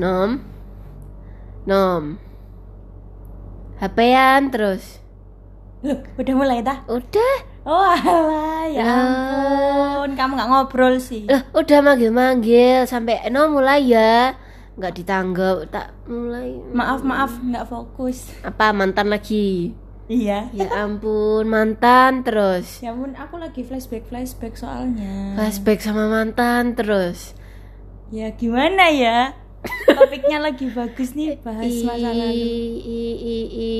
Nom. Nom. HP-an terus. Loh, udah mulai dah? Udah. Oh alah, ya ampun, kamu nggak ngobrol sih. Lah, udah manggil-manggil sampai Nom mulai ya. Nggak ditanggap, tak mulai. Maaf, maaf, nggak fokus. Apa mantan lagi? Iya. Ya ampun, mantan terus. Ya ampun, aku lagi flashback flashback soalnya. Flashback sama mantan terus. Ya gimana ya? Topiknya lagi bagus nih bahas masa lalu. I, i, i.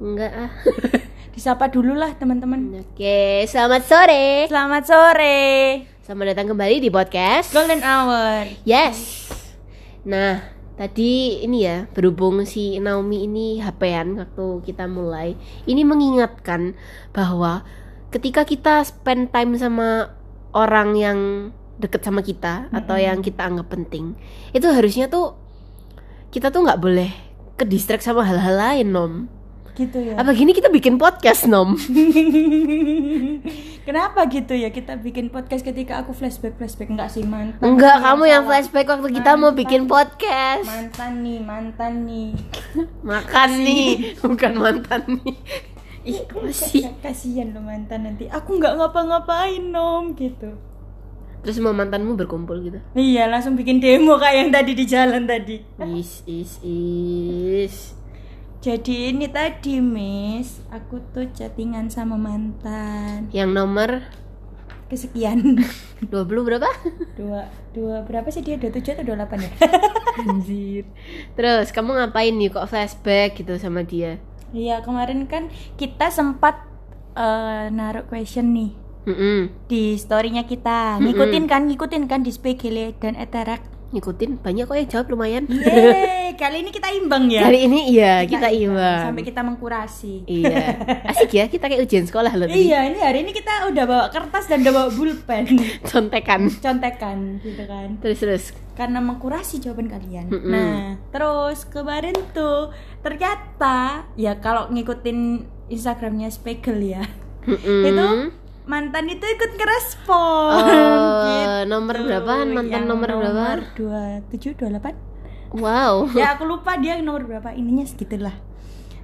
Enggak ah. Disapa dulu lah teman-teman. Oke, selamat sore. Selamat sore. Selamat datang kembali di podcast. Golden hour. Yes. Nah, tadi ini ya, berhubung si Naomi ini HP-an waktu kita mulai, ini mengingatkan bahwa ketika kita spend time sama orang yang deket sama kita atau yang kita anggap penting, itu harusnya tuh kita tuh nggak boleh ke distract sama hal-hal lain, Nom. Gitu ya. Apa gini kita bikin podcast, Nom? Kenapa gitu ya kita bikin podcast ketika aku flashback flashback enggak sih mantan. Enggak, kamu yang flashback waktu kita mau bikin podcast. Mantan nih, mantan nih. Makan nih, bukan mantan nih. Ih, sih? Kasihan lo mantan nanti. Aku nggak ngapa-ngapain nom gitu. Terus mau mantanmu berkumpul gitu. Iya, langsung bikin demo kayak yang tadi di jalan tadi. Is is is. Jadi ini tadi, Miss, aku tuh chattingan sama mantan. Yang nomor Kesekian. 20 berapa? dua dua berapa sih dia? 27 atau 28 ya? Anjir. Terus kamu ngapain nih kok flashback gitu sama dia? Iya, kemarin kan kita sempat eh, naruh question nih Mm-mm. di storynya kita. Ngikutin kan, ngikutin kan di Spegele dan Eterak. Ngikutin banyak kok yang jawab lumayan. Yeay, kali ini kita imbang ya. Kali ini iya kita imbang. Sampai kita mengkurasi. Iya. Asik ya kita kayak ujian sekolah loh. Iya, ini hari ini kita udah bawa kertas dan udah bawa pulpen. Contekan. Contekan gitu kan. Terus terus. Karena mengkurasi jawaban kalian. Mm-mm. Nah, terus kemarin tuh ternyata ya kalau ngikutin Instagramnya Spegel ya. Mm-mm. Itu mantan itu ikut ngerespon Oh, nomor berapa? Mantan Yang nomor berapa? 27 28 Wow. ya aku lupa dia nomor berapa ininya segitulah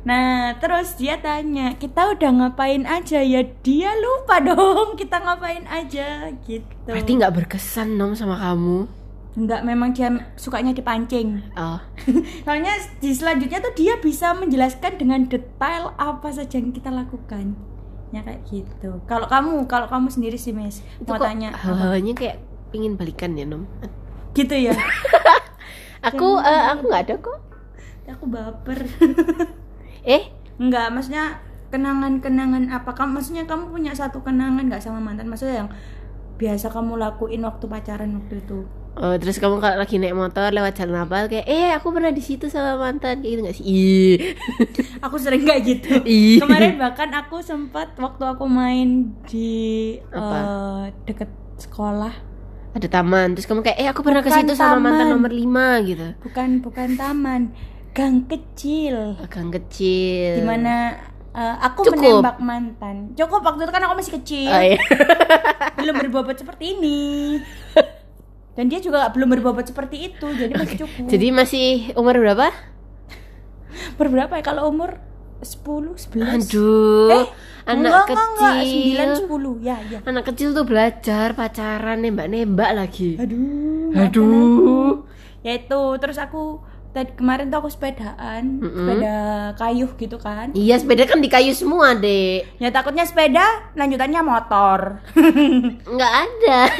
nah terus dia tanya kita udah ngapain aja ya dia lupa dong kita ngapain aja gitu Berarti nggak berkesan nom sama kamu. Enggak, memang dia sukanya dipancing Oh. soalnya di selanjutnya tuh dia bisa menjelaskan dengan detail apa saja yang kita lakukan ya kayak gitu. Kalau kamu kalau kamu sendiri sih Miss Itu mau kok tanya apa? hal-halnya kayak pingin balikan ya nom. gitu ya? Aku eh, aku nggak ada kok. aku baper. Eh, Enggak, maksudnya kenangan-kenangan apa? Kamu maksudnya kamu punya satu kenangan nggak sama mantan? Maksudnya yang biasa kamu lakuin waktu pacaran waktu itu oh, terus kamu kalau lagi naik motor lewat jalan apa kayak eh aku pernah di situ sama mantan kayak gitu nggak sih? Ih. aku sering kayak gitu Ih. kemarin bahkan aku sempat waktu aku main di Apa? eh, deket sekolah Ada taman, terus kamu kayak eh aku pernah ke situ sama mantan nomor 5 gitu. bukan bukan taman gang kecil Gang kecil. di mana eh, aku Cukup. menembak mantan cukup waktu itu kan aku masih kecil Oh, iya. belum berbobot seperti ini dan dia juga belum berbobot seperti itu jadi masih cukup Jadi masih umur berapa? berberapa ya kalau umur 10 11 Aduh, eh anak enggak, kecil. enggak, 9 10 ya ya Anak kecil tuh belajar pacaran nembak-nembak lagi. aduh Aduh. ya itu terus aku tadi kemarin tuh aku sepedaan Mm-mm. sepeda kayuh gitu kan Iya, sepeda kan di kayu semua, Dek. ya takutnya sepeda lanjutannya motor Nggak ada.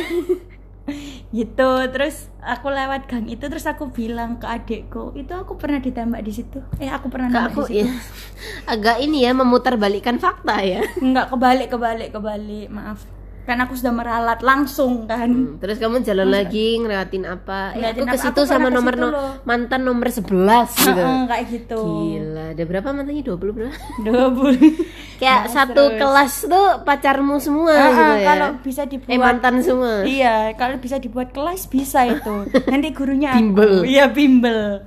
gitu. Terus aku lewat gang itu terus aku bilang ke adikku itu aku pernah ditembak di situ. Eh aku pernah nembak aku di situ. ya, agak ini ya memutarbalikkan fakta ya. Enggak kebalik kebalik kebalik. Maaf. Kan aku sudah meralat langsung kan. Hmm, Terus kamu jalan lagi ngelewatin apa? Eh, Ngeliatin aku ke situ sama ke nomor no- mantan nomor 11 gitu. Heeh, kayak gitu. Gila, ada berapa mantannya? 20 berapa? dua bulan Kayak Nah, satu terus. kelas tuh pacarmu semua Ah, gitu ah, ya. kalau bisa dibuat eh mantan semua. iya kalau bisa dibuat kelas bisa itu nanti gurunya aku. Bimbel. iya bimbel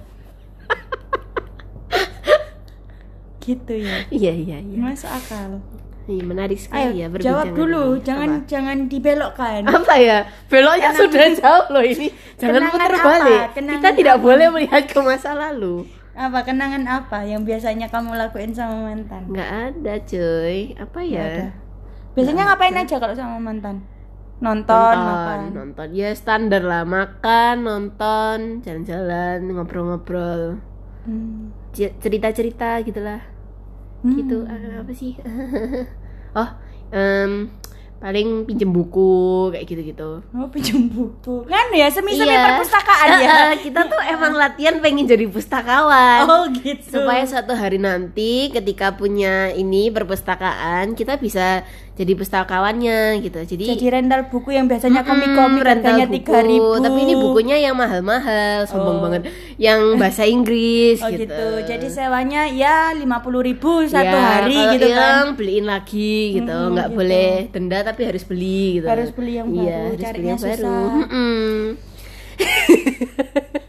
gitu ya Iya, iya, iya. masuk akal Iya, menarik Ayo, sekali ya jawab dulu, ini. jangan Apa? jangan dibelokkan. apa ya beloknya Kenangan- sudah jauh loh ini jangan putar balik kita tidak apa? boleh melihat ke masa lalu Apa kenangan apa yang biasanya kamu lakuin sama mantan? nggak ada cuy apa ya ada. Biasanya ngapain aja kalau sama mantan? Nonton, nonton makan. nonton ya standar lah makan nonton jalan-jalan ngobrol-ngobrol Hmm. Cerita-cerita gitulah Hmm. gitu Ah, apa sih oh em, paling pinjem buku kayak gitu-gitu Oh, pinjam buku. Kan ya semi-semi Iya. perpustakaan ya. Kita tuh emang latihan pengen jadi pustakawan Oh, gitu. supaya suatu hari nanti ketika punya ini perpustakaan kita bisa jadi pustakawannya gitu jadi jadi rental buku yang biasanya Mm-mm, komik-komik rental harganya buku. tiga ribu tapi ini bukunya yang mahal-mahal sombong Oh. banget yang bahasa Inggris oh gitu. gitu. jadi sewanya ya lima puluh ribu satu Ya, hari kalau gitu kan hilang, beliin lagi gitu Mm-mm, nggak gitu. boleh denda tapi harus beli gitu Harus beli yang iya, baru, harus beli yang baru susah. Mm-mm.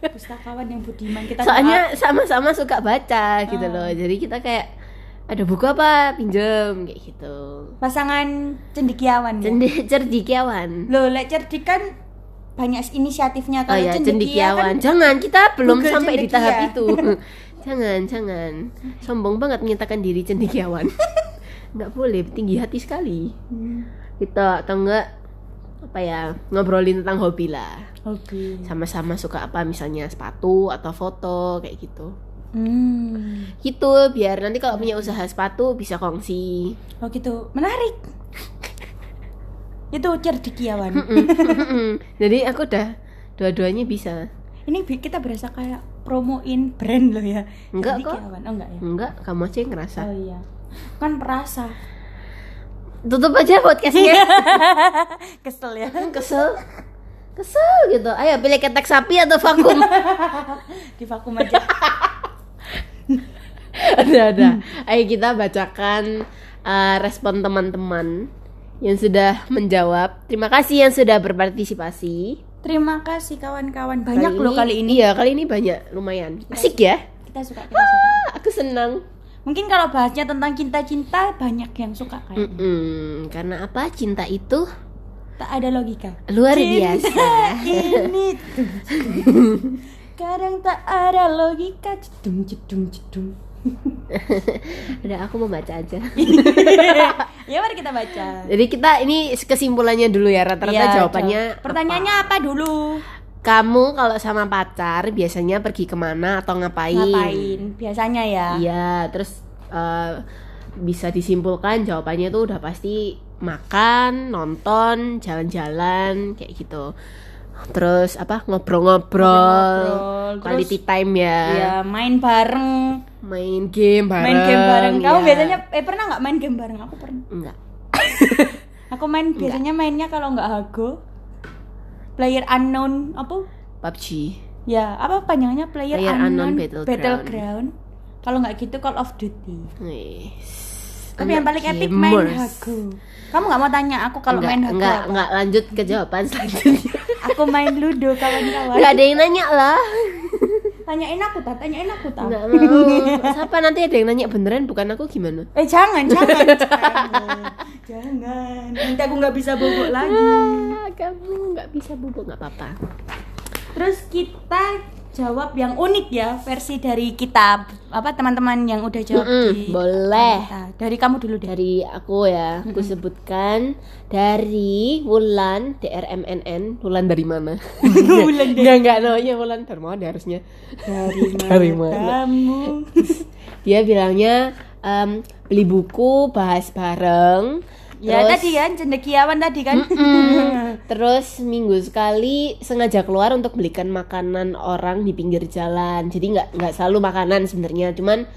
pustakawan yang budiman kita soalnya sama-sama suka baca gitu Ah. loh jadi kita kayak ada buku apa? Pinjem kayak gitu. Pasangan cendekiawan ya? Cendi cerdikiawan Loh, lek cerdik kan banyak inisiatifnya. Oh kalau ya cendekia cendikiawan kan jangan kita belum Google sampai di cendekia. tahap itu. Jangan jangan. Sombong banget menyatakan diri cendikiawan. Nggak boleh tinggi hati sekali. Hmm, kita atau enggak apa ya ngobrolin tentang hobi lah. Hobi. Sama-sama suka apa misalnya sepatu atau foto kayak gitu hmm. gitu biar nanti kalau punya usaha sepatu bisa kongsi. Oh gitu menarik. Itu cerdikiawan. Jadi aku udah dua-duanya bisa. Ini kita berasa kayak promoin brand loh ya. Enggak kok. Oh enggak ya? Enggak kamu aja yang ngerasa. Oh iya. Kan perasa. Tutup aja podcastnya. Kesel ya. Kesel. Kesel gitu. Ayo pilih ketek sapi atau vakum? Di vakum aja ada ada. Ayo kita bacakan uh, respon teman-teman yang sudah menjawab. Terima kasih yang sudah berpartisipasi. Terima kasih kawan-kawan. Banyak loh kali ini. iya kali ini banyak. Lumayan. Asik ya? kita suka kita suka. Ah, aku senang. Mungkin kalau bahasnya tentang cinta-cinta banyak yang suka kayak Mm-mm, karena apa? Cinta itu tak ada logika. luar Cinta biasa. ini kadang tak ada logika. Cedung cedung cedung udah aku mau baca aja. Ya mari kita baca. Jadi kita ini kesimpulannya dulu ya rata-rata Iya, jawabannya jawab. pertanyaannya apa, dulu? Kamu kalau sama pacar biasanya pergi ke mana atau ngapain? Ngapain? Biasanya ya? Iya, terus eh, bisa disimpulkan jawabannya tuh udah pasti makan, nonton, jalan-jalan kayak gitu. Terus apa ngobrol-ngobrol, quality time ya, ya main bareng main game bareng. main game bareng kamu ya. biasanya eh pernah nggak main game bareng aku pernah enggak? aku main biasanya mainnya kalau nggak hago player unknown apa PUBG. ya apa panjangnya player, Player unknown, Unknown Battleground. battleground kalau nggak gitu call of duty Wis. Tapi yang paling epic main hago kamu nggak mau tanya aku kalau main hago enggak, apa? enggak lanjut ke jawaban selanjutnya. aku main ludo kawan-kawan enggak ada yang nanya lah. tanyain aku tak tanyain aku tak Enggak mau. Siapa nanti ada yang nanya beneran bukan aku gimana? eh jangan jangan jangan jangan nanti aku nggak bisa bobok lagi Ah, kamu nggak bisa bubuk nggak apa-apa. terus kita jawab yang unik ya versi dari kita apa teman-teman yang udah jawab Mm-mm, di boleh. kita. dari kamu dulu deh Dari aku ya, aku sebutkan dari Wulan DRMNN. Wulan dari mana? Wulan dari- Enggak enggak namanya Wulan dari mana harusnya? dari mana Dari mana? kamu Dia bilangnya em, beli buku bahas bareng. Ya terus- tadi kan cendekiawan tadi kan. Mm, terus minggu sekali sengaja keluar untuk belikan makanan orang di pinggir jalan. Jadi nggak nggak selalu makanan sebenarnya. Cuman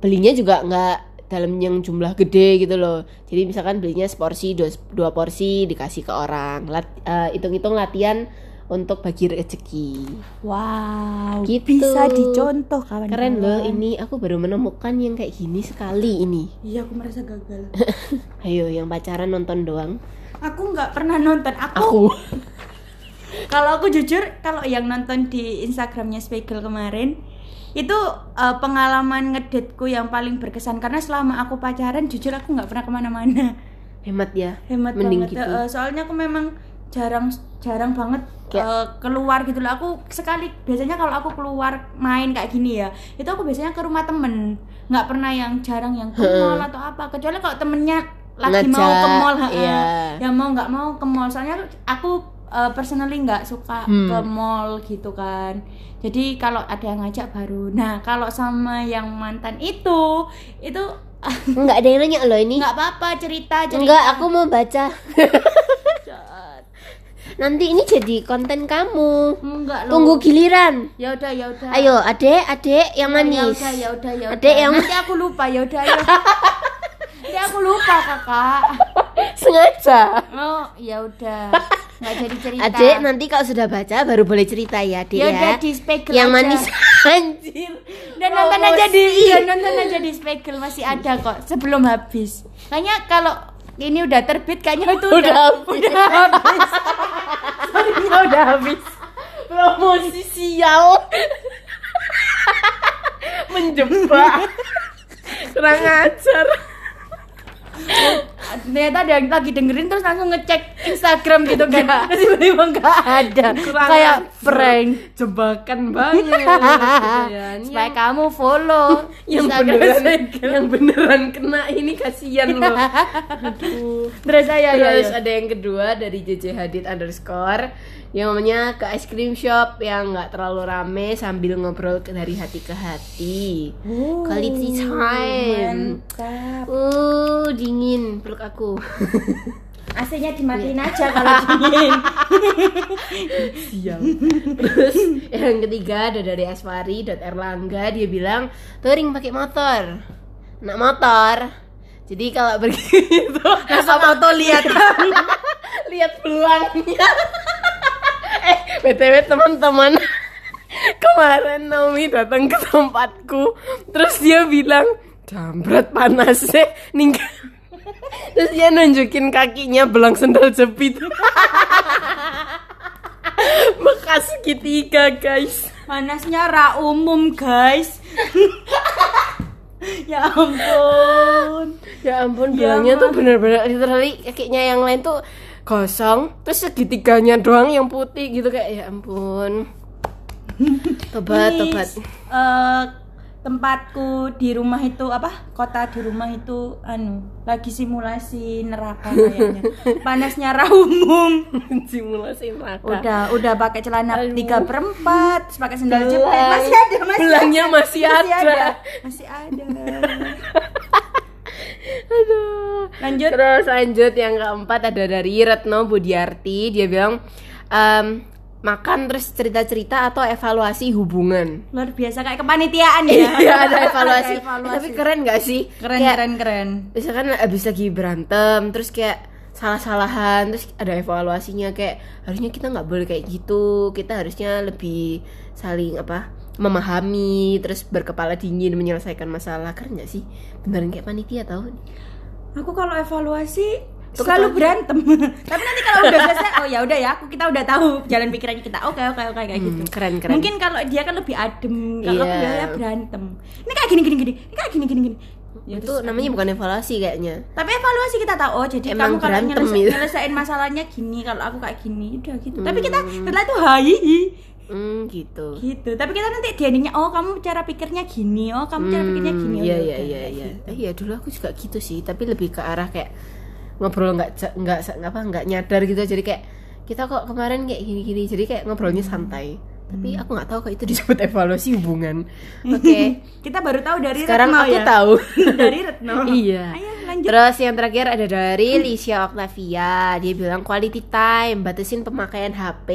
belinya juga nggak dalam yang jumlah gede gitu loh. Jadi misalkan belinya seporsi dua, dua porsi dikasih ke orang. Lat, eh, hitung-hitung latihan untuk bagi rezeki. Wow Gitu. bisa dicontoh kawan keren loh ini aku baru menemukan yang kayak gini sekali ini. Iya aku merasa gagal. Ayo yang pacaran nonton doang. Aku nggak pernah nonton. Aku, aku. Kalau aku jujur kalau yang nonton di instagramnya Spiegel kemarin itu eh, pengalaman ngedetku yang paling berkesan. Karena selama aku pacaran jujur aku nggak pernah ke mana-mana. Hemat ya? Hemat Mending banget. gitu. Eh, soalnya aku memang jarang jarang banget Kayak- eh, keluar gitu loh. Aku sekali biasanya kalau aku keluar main kayak gini ya itu aku biasanya ke rumah temen. Nggak pernah yang jarang yang ke mall atau apa. Kecuali kalau temennya lagi mau Ngajak, ke mall iya. yang mau nggak mau ke mall. Soalnya aku eh, personally nggak suka Hmm. ke mall gitu kan. Jadi kalau ada yang ngajak baru. Nah kalau sama yang mantan itu itu Enggak ada yang nanya loh ini. Nggak apa-apa cerita cerita Enggak, aku mau baca Nanti ini jadi konten kamu. Enggak loh Tunggu giliran. Ya udah ya udah. Ayo, adek, adek yang Ya manis. udah ya udah ya Adek yang nanti aku lupa ya udah ya. Nanti aku lupa kakak. sengaja. Oh ya udah. Nggak jadi cerita. Adek, nanti kalau sudah baca baru boleh cerita ya, adek ya ya. udah di spegel Yang aja. manis. Anjir. Dan nonton aja di iya nonton aja di spegel masih ada kok sebelum habis. Kayaknya kalau ini udah terbit kayaknya itu Udah udah habis. udah habis. Udah habis. Promosi sial Menjebak Kurang ajar Ternyata ada yang lagi dengerin terus langsung ngecek Instagram gitu kan. Terus tiba-tiba nggak ada. Kurang Kayak prank. Jebakan banget Yang- supaya kamu follow yang Instagram beneran Segel. yang beneran kena ini kasihan loh aduh terus saya ya, terus ya. ada yang kedua dari JJ Hadid underscore yang namanya ke ice cream shop yang nggak terlalu rame sambil ngobrol dari hati ke hati. Quality time. mantap. Uh dingin peluk aku. AC-nya dimatiin aja kalau dingin. Sial. Terus yang ketiga ada dari Aswari Erlangga dia bilang touring pakai motor. Nak motor. Jadi kalau begitu langsung foto lihat. Lihat belangnya eh btw teman-teman. Kemarin Naomi datang ke tempatku. Terus dia bilang jambret panas sih ninggal terus dia nunjukin kakinya belang sendal jepit. Bekas segitiga guys. Panasnya ra umum guys. Ya ampun. Ya ampun Ya belangnya tuh bener-bener literally kakinya yang lain tuh kosong terus segitiganya doang yang putih gitu kayak ya ampun. Tobat tobat. eh, tempatku di rumah itu apa kota di rumah itu anu lagi simulasi neraka kayaknya. Panasnya ra umum simulasi neraka. Udah udah pakai celana tiga perempat pakai sendal jepit. Masih ada masih Belangnya ada. masih ada. masih ada aduh. Lanjut. Terus lanjut yang keempat ada dari Retno Budiarti. Dia bilang em, makan terus cerita-cerita atau evaluasi hubungan? Luar biasa kayak kepanitiaan ya. Iya ada evaluasi. Evaluasi. Tapi keren gak sih? keren Kayak, keren keren. misalkan abis lagi berantem terus kayak salah-salahan terus ada evaluasinya kayak harusnya kita nggak boleh kayak gitu. Kita harusnya lebih saling apa memahami terus berkepala dingin menyelesaikan masalah. Keren nggak sih? Beneran kayak panitia tau. Aku kalau evaluasi Tuh, selalu berantem. Tapi nanti kalau udah selesai oh ya udah ya aku kita udah tahu jalan pikirannya kita. Oke oke oke kayak gitu. Hmm, keren keren. Mungkin kalau dia kan lebih adem kalau aku Iya. ya berantem. Ini kayak gini gini gini ini kayak gini gini gini. Ya, itu namanya bukan evaluasi kayaknya. Tapi evaluasi kita tahu oh jadi Emang kamu kalau berantem nyelesa- gitu. nyelesain masalahnya gini kalau aku kayak gini udah gitu. Tapi kita setelah itu hahihi hmm gitu. Gitu. Tapi kita nanti dia oh kamu cara pikirnya gini. Oh kamu cara pikirnya gini. Iya Oh, iya udah, iya kayak iya. gitu. Eh, iya dulu aku juga gitu sih. Tapi lebih ke arah kayak ngobrol nggak nggak apa nggak nyadar gitu. Jadi kayak kita kok kemarin kayak gini gini jadi kayak ngobrolnya santai. Tapi aku nggak tahu kok itu disebut evaluasi hubungan. Oke. Kita baru tahu dari sekarang Retno aku ya. tahu. Dari Retno. Iya. Ayo lanjut. Terus yang terakhir ada dari Lisha Octavia. Dia bilang quality time Batasin pemakaian HP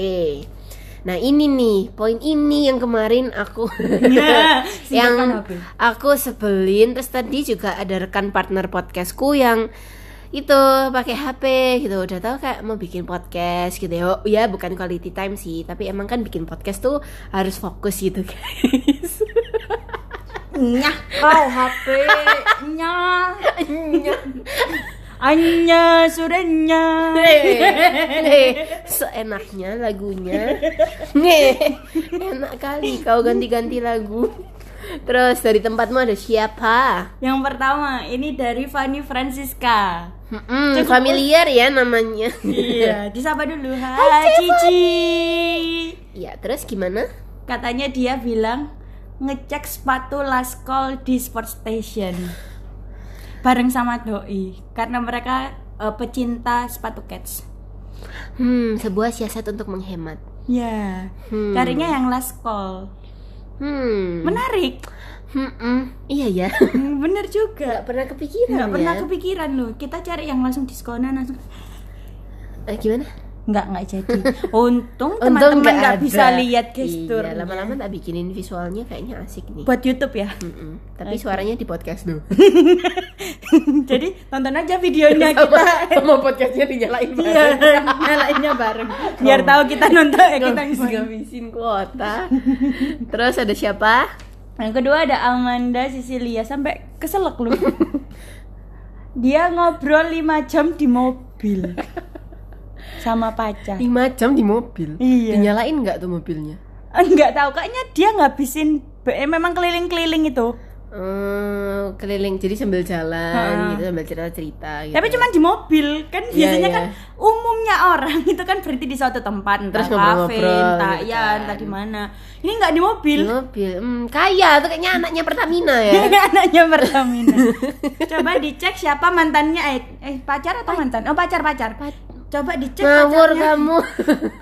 Nah ini nih Poin ini yang kemarin aku Ya, Yang aku sebelin Terus tadi juga ada rekan partner podcastku yang itu pakai HP gitu udah tahu kayak mau bikin podcast gitu ya. Oh, ya bukan quality time sih tapi emang kan bikin podcast tuh harus fokus gitu guys. Nyah kau HP nyah Anya surenya. Seenaknya lagunya. Nih, enak kali kau ganti-ganti lagu. Terus dari tempatmu ada siapa? Yang pertama ini dari Fanny Francisca. Hmm, familiar ya namanya. Iya, disapa dulu. Hai Cici. Ya, terus gimana? Katanya dia bilang ngecek sepatu Laskol di Sport Station. Bareng sama doi karena mereka eh, pecinta sepatu cats. Hmm, sebuah siasat untuk menghemat. Ya, Hmm. carinya yang Laskol. Hmm. Menarik. Hmm, hmm. Iya ya. Hmm, Bener juga. Gak pernah kepikiran pernah ya. kepikiran loh. Kita cari yang langsung diskonan langsung. Eh, gimana? Nggak nggak jadi. Untung teman-teman nggak bisa lihat gestur. Iya, lama-lama tak bikinin visualnya kayaknya asik nih. buat YouTube ya. Mm-mm. Tapi suaranya di podcast dulu. jadi tonton aja videonya kita. Sama podcastnya dinyalain Iya, nyalainnya bareng. Biar tahu kita nonton eh, kita Ngabis ngabisin kuota. Terus ada siapa? Yang kedua ada Amanda Sicilia sampai keselak lu. Dia ngobrol 5 jam di mobil sama pacar. 5 jam di mobil. Iya. Dinyalain nggak tuh mobilnya? Enggak tahu kayaknya dia ngabisin eh, memang keliling-keliling itu. Eh, keliling jadi sambil jalan Ha. gitu sambil cerita cerita gitu. Tapi cuma di mobil kan Iya, biasanya iya. kan umumnya orang itu kan berhenti di suatu tempat entah Terus kafe, entah gitu ya kan. entah di mana. Ini nggak di mobil. di mobil. Hmm, kaya tuh kayaknya anaknya Pertamina ya. Anaknya Pertamina. Coba dicek siapa mantannya eh, eh pacar atau mantan? Oh pacar pacar. Coba dicek Ngawur pacarnya. kamu.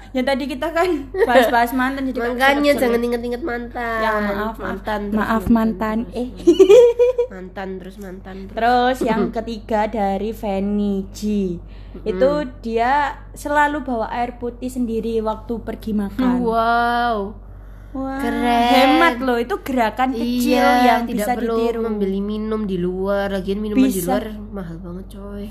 Ya tadi kita kan bahas-bahas mantan jadi Makanya jangan inget-inget mantan. Ya maaf mantan. mantan terus maaf mantan eh mantan terus mantan. terus. terus yang ketiga dari Fanny G itu dia selalu bawa air putih sendiri waktu pergi makan Wow. Wah, keren. hemat loh itu gerakan kecil iya, yang tidak bisa perlu ditiru membeli minum di luar. Lagian minuman di Bisa. luar mahal banget, coy.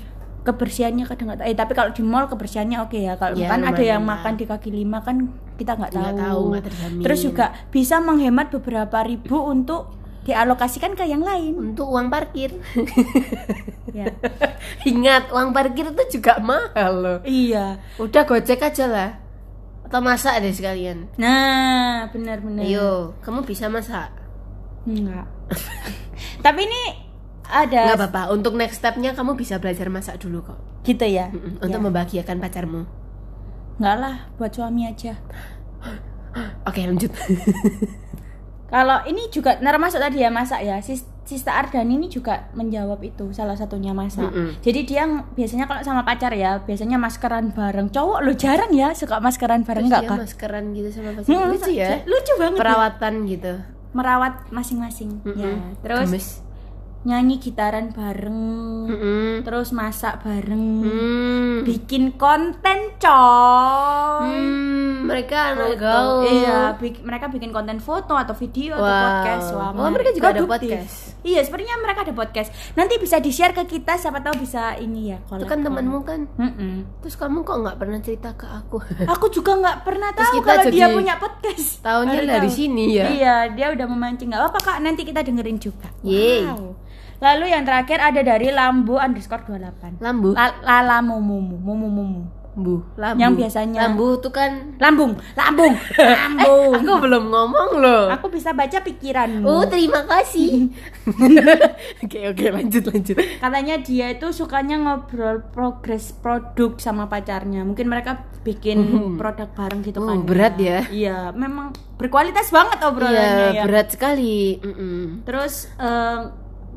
Kebersihannya kadang nggak tahu. eh tapi kalau di mall kebersihannya oke ya kalau Ya, kan ada yang lah. makan di kaki lima kan kita nggak tahu, Nggak tahu, terjamin. terus juga bisa menghemat beberapa ribu untuk dialokasikan ke yang lain Untuk uang parkir. ya Ingat, uang parkir itu juga mahal loh. iya Udah gojek aja lah. Atau masak deh sekalian. nah benar-benar Ayo, kamu bisa masak? enggak tapi ini ada Nggak apa-apa. Untuk next stepnya kamu bisa belajar masak dulu kok. gitu ya Mm-mm, Untuk membahagiakan pacarmu. enggak lah buat suami aja Oke, lanjut. kalau ini juga termasuk tadi ya masak ya Sis- Sista Ardani ini juga menjawab itu salah satunya masak Mm-mm. jadi dia biasanya kalau sama pacar ya biasanya maskeran bareng cowok lo jarang ya suka maskeran bareng dia kan maskeran gitu sama pacar. Hmm, Lucu ya. lucu banget ya. Perawatan gitu. merawat masing-masing ya Mm-mm. terus Gemes. Nyanyi gitaran bareng Mm-mm. terus masak bareng Hmm. bikin konten coy Hmm, mereka anak gaul. Iya, bik- mereka bikin konten foto atau video atau Wow. podcast. Wah, Oh, mereka juga ada podcast? Iya, sepertinya mereka ada podcast. Nanti bisa di-share ke kita, siapa tahu bisa ini ya. Itu kan temanmu kan. Mm-mm. Terus kamu kok nggak pernah cerita ke aku? Aku juga nggak pernah tahu kalau dia punya podcast. Tahunya Baru dari tahu. sini ya. Iya, dia udah memancing. Nggak apa-apa kak, nanti kita dengerin juga. Yeay. Wow. Lalu yang terakhir ada dari Lambu underscore 28 Lambu. La- Lala Mumumu Mumu Mumu Lambu. Lambu. Yang biasanya- Lambu tuh kan Lambung Lambung Lambung Aku belum ngomong loh. Aku bisa baca pikiranmu Oh, terima kasih. Oke, oke, lanjut lanjut. katanya dia itu sukanya ngobrol progres produk sama pacarnya mungkin mereka bikin produk bareng gitu Oh, kan berat ya. iya memang berkualitas banget obrolannya Iya, ya berat sekali. Mm-mm. terus eh,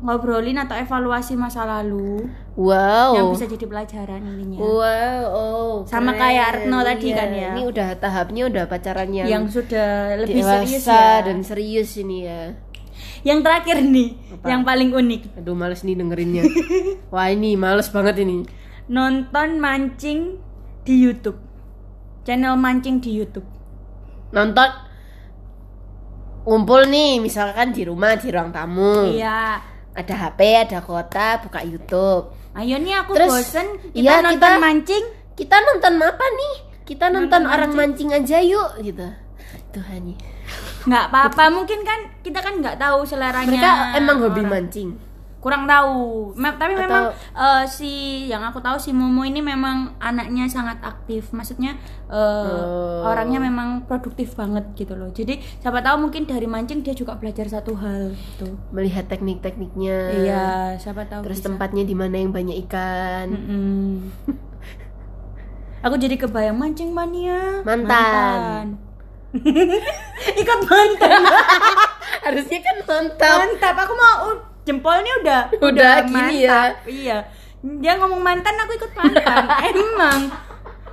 ngobrolin atau evaluasi masa lalu Wow. yang bisa jadi pelajaran intinya Wow, oh. Sama keren. kayak Retno tadi Iya, kan ya. Ini udah tahapnya udah pacaran yang, yang sudah lebih dewasa serius ya dan serius ini ya. yang terakhir nih Apa? yang paling unik Aduh, males nih dengerinnya. Wah, ini males banget ini. nonton mancing di YouTube channel mancing di YouTube Nonton ngumpul nih, misalkan di rumah di ruang tamu. iya Ada HP, ada kuota, buka YouTube. ayo nih aku Terus, bosen kita iya, nonton kita- mancing Kita nonton apa nih? Kita nonton, orang mancing. aja yuk gitu. Tuhan nggak apa-apa mungkin kan kita kan nggak tahu seleranya Mereka emang hobi orang. mancing. Kurang tahu. Me- tapi Atau- memang eh, si yang aku tahu si Momo ini memang anaknya sangat aktif. Maksudnya eh, Oh. orangnya memang produktif banget gitu loh. Jadi siapa tahu mungkin dari mancing dia juga belajar satu hal gitu. Melihat teknik-tekniknya. Iya siapa tahu terus bisa. tempatnya di mana yang banyak ikan. Mm-mm. aku jadi kebayang mancing mania. Mantan. ikut mantan. Harusnya kan mantap. Mantap. Aku mau uh, jempolnya udah Udah gini ya. mantap. iya. Dia ngomong mantan aku ikut mantan. Emang.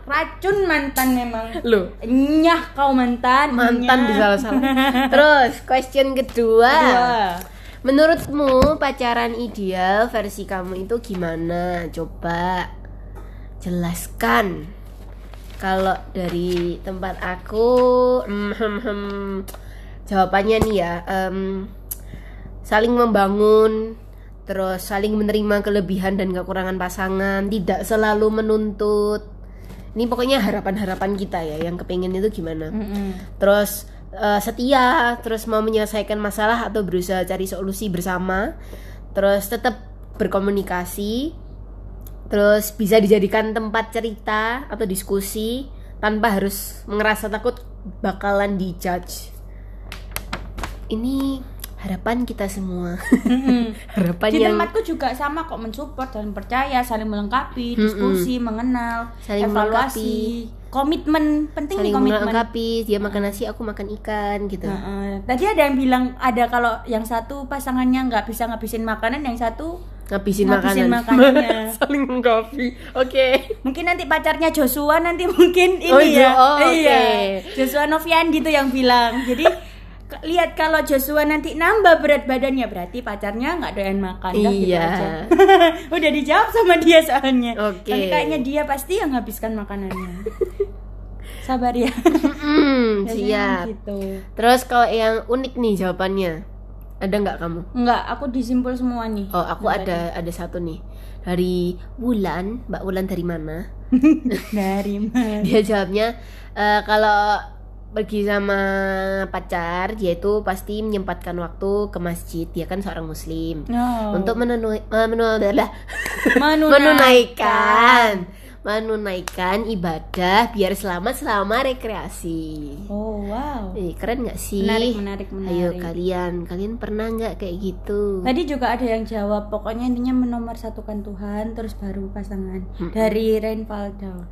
Racun mantan memang loh. Nyah kau mantan mantan nyah. disalah-salah. Terus question kedua. Kedua. menurutmu pacaran ideal versi kamu itu gimana? Coba jelaskan. Kalau dari tempat aku hmm, hmm, hmm, jawabannya nih ya em, saling membangun terus saling menerima kelebihan dan kekurangan pasangan tidak selalu menuntut. Ini pokoknya harapan-harapan kita ya yang kepengen itu gimana? Mm-mm. terus eh, setia terus mau menyelesaikan masalah atau berusaha cari solusi bersama. Terus tetap berkomunikasi. Terus bisa dijadikan tempat cerita atau diskusi tanpa harus ngerasa takut bakalan dijudge. Ini harapan kita semua. Mm-mm. harapan di yang tempatku juga sama kok mensupport saling percaya saling melengkapi diskusi mengenal Saling evaluasi komitmen penting nih saling komitmen. melengkapi dia makan nasi aku makan ikan gitu. Heeh. tadi ada yang bilang ada kalau yang satu pasangannya nggak bisa ngabisin makanan yang satu ngabisin, Ngabisin makanan. makanannya. saling melengkapi. Oke. Mungkin nanti pacarnya Joshua nanti mungkin ini Oh, ya. oh, oke. iya Joshua Noviandi tuh yang bilang. Jadi lihat kalau Joshua nanti nambah berat badannya berarti pacarnya nggak doyan makan gitu Iya. aja. udah dijawab sama dia soalnya Oke. tapi kayaknya dia pasti yang habiskan makanannya sabar ya Biasanya siap gitu terus kalau yang unik nih jawabannya ada nggak kamu Enggak, aku disimpul semua nih. oh aku ada ada satu nih dari Wulan Mbak Wulan dari mana Dari mana? dia jawabnya eh, kalau pergi sama pacar dia itu pasti menyempatkan waktu ke masjid dia kan seorang muslim No. untuk menunai, eh, menu- Menunaikan. menunaikan menunaikan ibadah biar selamat selama rekreasi Oh, wow. Eh, keren nggak sih Menarik, menarik, menarik. ayo kalian kalian pernah nggak kayak gitu Tadi juga ada yang jawab, pokoknya intinya menomor satukan Tuhan, terus baru pasangan. Dari Renvaldo.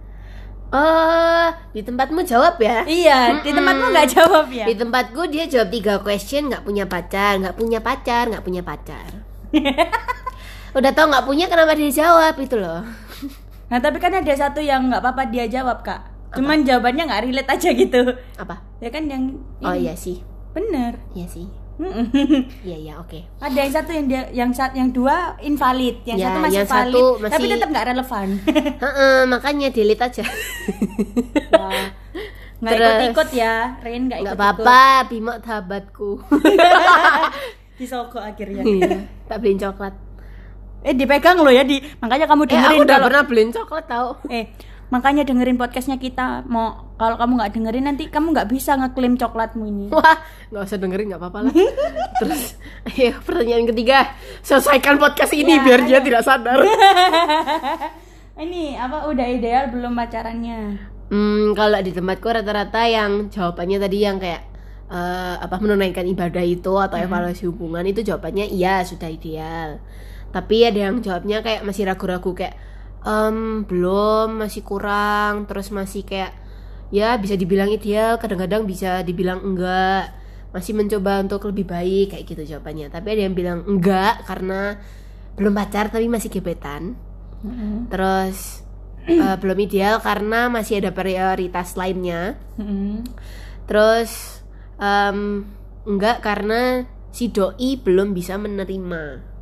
Oh di tempatmu jawab ya Iya, di tempatmu nggak jawab ya? di tempatku dia jawab tiga question nggak punya pacar nggak punya pacar nggak punya pacar udah tau nggak punya kenapa dia jawab itu loh Nah, tapi kan ada satu yang nggak apa-apa dia jawab, Kak. Cuman jawabannya nggak relate aja gitu. apa Ya kan yang oh ini. iya sih Bener. iya sih. iya iya oke ada yang satu yang dia yang sat, yang dua invalid, yang Ya, satu masih yang valid, satu tapi masih- tetap nggak relevan. Heeh, makanya delete aja Wah. Nggak ikut-ikut ya, Ren nggak nggak ikut-ikut. apa-apa Bimo sahabatku Disogok akhirnya. iya tak beliin coklat Eh dipegang lo ya di makanya kamu eh dengerin aku udah kalau pernah beliin coklat tau eh makanya dengerin podcastnya kita mau kalau kamu nggak dengerin nanti kamu nggak bisa ngeklaim coklatmu ini. Wah, nggak usah dengerin nggak apa-apa lah. Terus, ayo pertanyaan ketiga, selesaikan podcast ini Ya, biar dia ayo. tidak sadar. Ini apa udah ideal belum pacarannya? Hmm, kalau di tempatku rata-rata yang jawabannya tadi yang kayak eh, apa menunaikan ibadah itu atau evaluasi hubungan itu jawabannya iya sudah ideal. Tapi ada yang jawabnya kayak masih ragu-ragu kayak "Em, belum masih kurang terus masih kayak ya bisa dibilang ideal kadang-kadang bisa dibilang enggak. Masih mencoba untuk lebih baik kayak gitu jawabannya. Tapi ada yang bilang enggak karena belum pacar tapi masih gebetan. Mm-mm. terus eh, belum ideal karena masih ada prioritas lainnya. Mm-mm. terus em, enggak karena si doi belum bisa menerima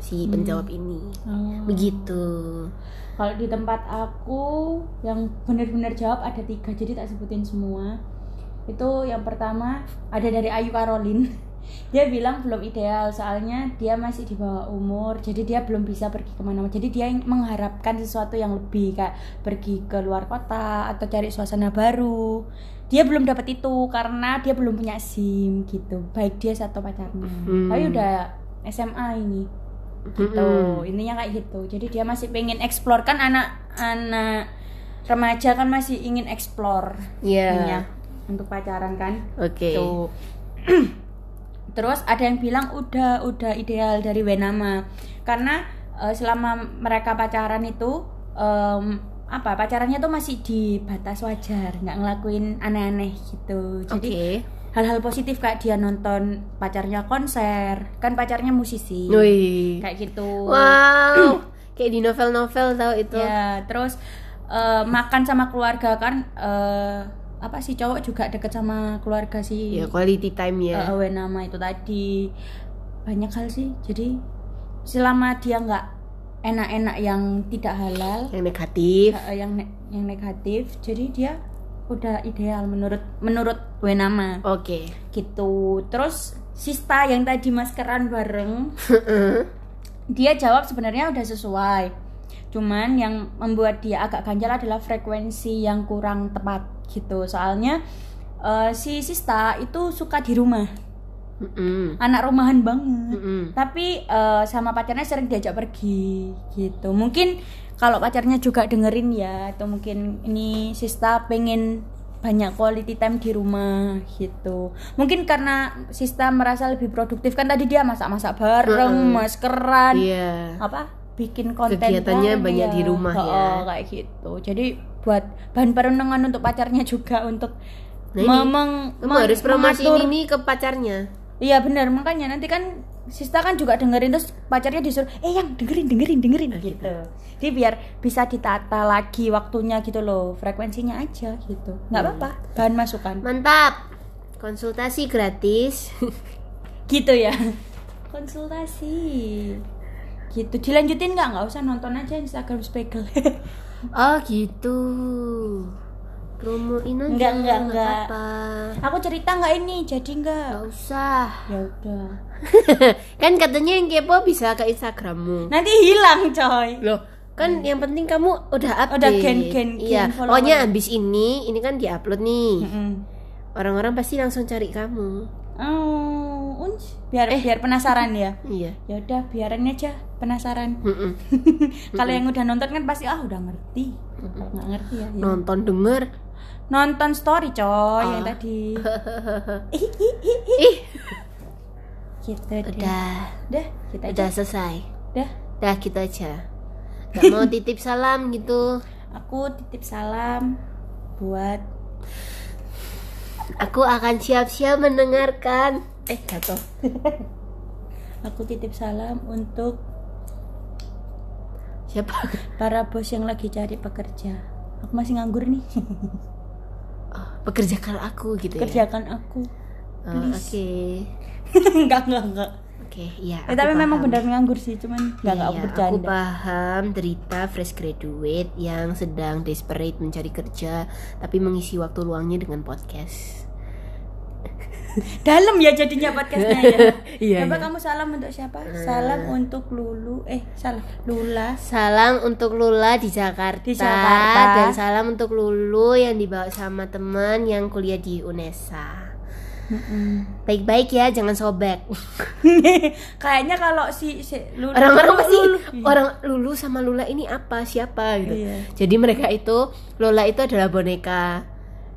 si penjawab ini Oh. begitu Kalau di tempat aku yang benar-benar jawab ada tiga, jadi tak sebutin semua. Itu yang pertama ada dari Ayu Karolin. Dia bilang belum ideal soalnya dia masih di bawah umur, jadi dia belum bisa pergi ke mana-mana. Jadi dia mengharapkan sesuatu yang lebih kayak pergi ke luar kota atau cari suasana baru. Dia belum dapat itu karena dia belum punya SIM gitu. Baik dia atau pacarnya. Hmm. Tapi udah SMA ini. Gitu Mm-mm. intinya kayak gitu jadi dia masih pengen explore kan anak-anak remaja kan masih ingin explore Iya. ininya untuk pacaran kan Oke. Tuh. Terus ada yang bilang udah udah ideal dari Wenama karena eh, selama mereka pacaran itu em, apa pacarannya tuh masih di batas wajar nggak ngelakuin aneh-aneh gitu. Jadi hal-hal positif kayak dia nonton pacarnya konser kan pacarnya musisi Wih. kayak gitu. Wow. Kayak di novel-novel tahu itu. Ya, terus eh, makan sama keluarga kan eh, apa sih cowok juga deket sama keluarga sih. Ya quality time ya. Eh, nama itu tadi banyak hal sih. Jadi selama dia nggak enak-enak yang tidak halal, Yang negatif. eh, yang ne- yang negatif, jadi dia udah ideal menurut menurut Wenama Oke. gitu. Terus Sista yang tadi maskeran bareng dia jawab sebenarnya udah sesuai cuman yang membuat dia agak ganjal adalah frekuensi yang kurang tepat gitu soalnya eh, si Sista itu suka di rumah Mm-mm. anak rumahan banget Mm-mm. tapi eh, sama pacarnya sering diajak pergi gitu mungkin kalau pacarnya juga dengerin ya atau mungkin ini Sista pengen banyak quality time di rumah gitu mungkin karena Sista merasa lebih produktif kan tadi dia masak-masak bareng Mm-mm. maskeran Iya. apa bikin konten Kegiatannya bareng banyak di rumah Oh, ya. kayak gitu jadi buat bahan perenungan untuk pacarnya juga untuk Nah, meng- harus mengatur- ini ke pacarnya. Iya benar makanya nanti kan Sista kan juga dengerin terus pacarnya disuruh eh yang dengerin dengerin dengerin gitu. Jadi biar bisa ditata lagi waktunya gitu loh frekuensinya aja gitu. nggak apa-apa bahan masukan Mantap. Konsultasi gratis. gitu ya. Konsultasi. Gitu dilanjutin nggak nggak usah nonton aja Instagram Spegel. oh gitu. Promoin aja. Enggak, enggak, enggak. apa-apa. Aku cerita nggak ini jadi nggak? Nggak usah. Ya udah. kan katanya yang kepo bisa ke Instagrammu. Nanti hilang coy. Loh, kan yang penting kamu udah update. Udah Iya, gen follower. pokoknya abis ini, ini kan diupload nih. Mm-mm. Orang-orang pasti langsung cari kamu. Oh, uns. biar biar penasaran ya. Iya. ya udah biarin aja penasaran kalau yang udah nonton kan pasti ah udah ngerti nggak ngerti ya, ya. Nonton denger. Nonton story coy yang Ah. tadi Ih, gitu deh udah, udah kita aja udah selesai. udah Udah gitu aja. Gak mau titip salam gitu. aku titip salam buat Aku akan siap-siap mendengarkan. Eh, jatuh. aku titip salam untuk Siapa? para bos yang lagi cari pekerja aku masih nganggur nih Oh, pekerjakan aku gitu ya. kerjakan aku Oh. Oke. enggak enggak enggak Oke, iya. Eh, aku tapi memang paham. benar nganggur sih cuman enggak enggak Iya, aku bercanda paham derita fresh graduate yang sedang desperate mencari kerja tapi mengisi waktu luangnya dengan podcast. dalam ya jadinya podcastnya ya. Iya, Coba iya. kamu salam untuk siapa? Salam untuk Lulu. Eh, salah. Lula. Salam untuk Lula di Jakarta, Di Jakarta. dan salam untuk Lulu yang dibawa sama teman yang kuliah di UNESA. Baik-baik ya, jangan sobek. Kayaknya kalau si, si Lulu Orang-orang pasti Lulu. orang Lulu sama Lula ini apa siapa gitu. Iya. Jadi mereka itu Lola itu adalah boneka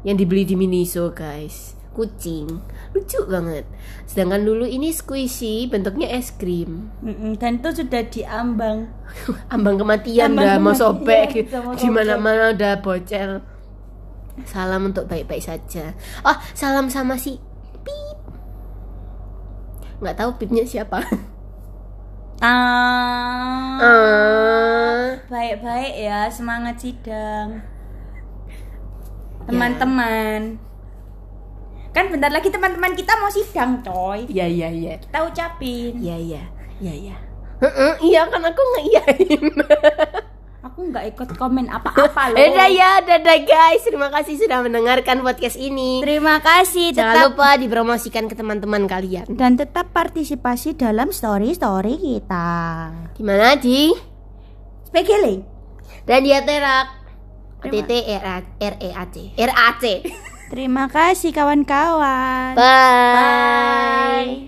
yang dibeli di Miniso guys. Kucing, lucu banget. Sedangkan Lulu ini squishy, bentuknya es krim. Mm-mm, Dan itu sudah diambang. Ambang kematian Ambang dah mau kematian, sobek. sama Di mana-mana udah bocel. Salam untuk baik-baik saja. Oh, salam sama si Pip. Nggak tahu Pipnya siapa. Ah. Ah. Baik-baik ya, semangat sidang. Ya. Kan bentar lagi teman-teman kita mau sidang, coy. Iya iya iya. Kita ucapin. Iya iya. Iya iya. Heeh, iya kan aku ngeiyain. Aku nggak ikut komen apa-apa loh. Dadah ya, dadah guys. Terima kasih sudah mendengarkan podcast ini. Terima kasih. Jangan Tetap lupa dipromosikan ke teman-teman kalian. dan tetap partisipasi dalam story-story kita. Gimana di? Spegele. Dan dia terak. T Terima- T R A R E A C R A C. Terima kasih kawan-kawan. Bye.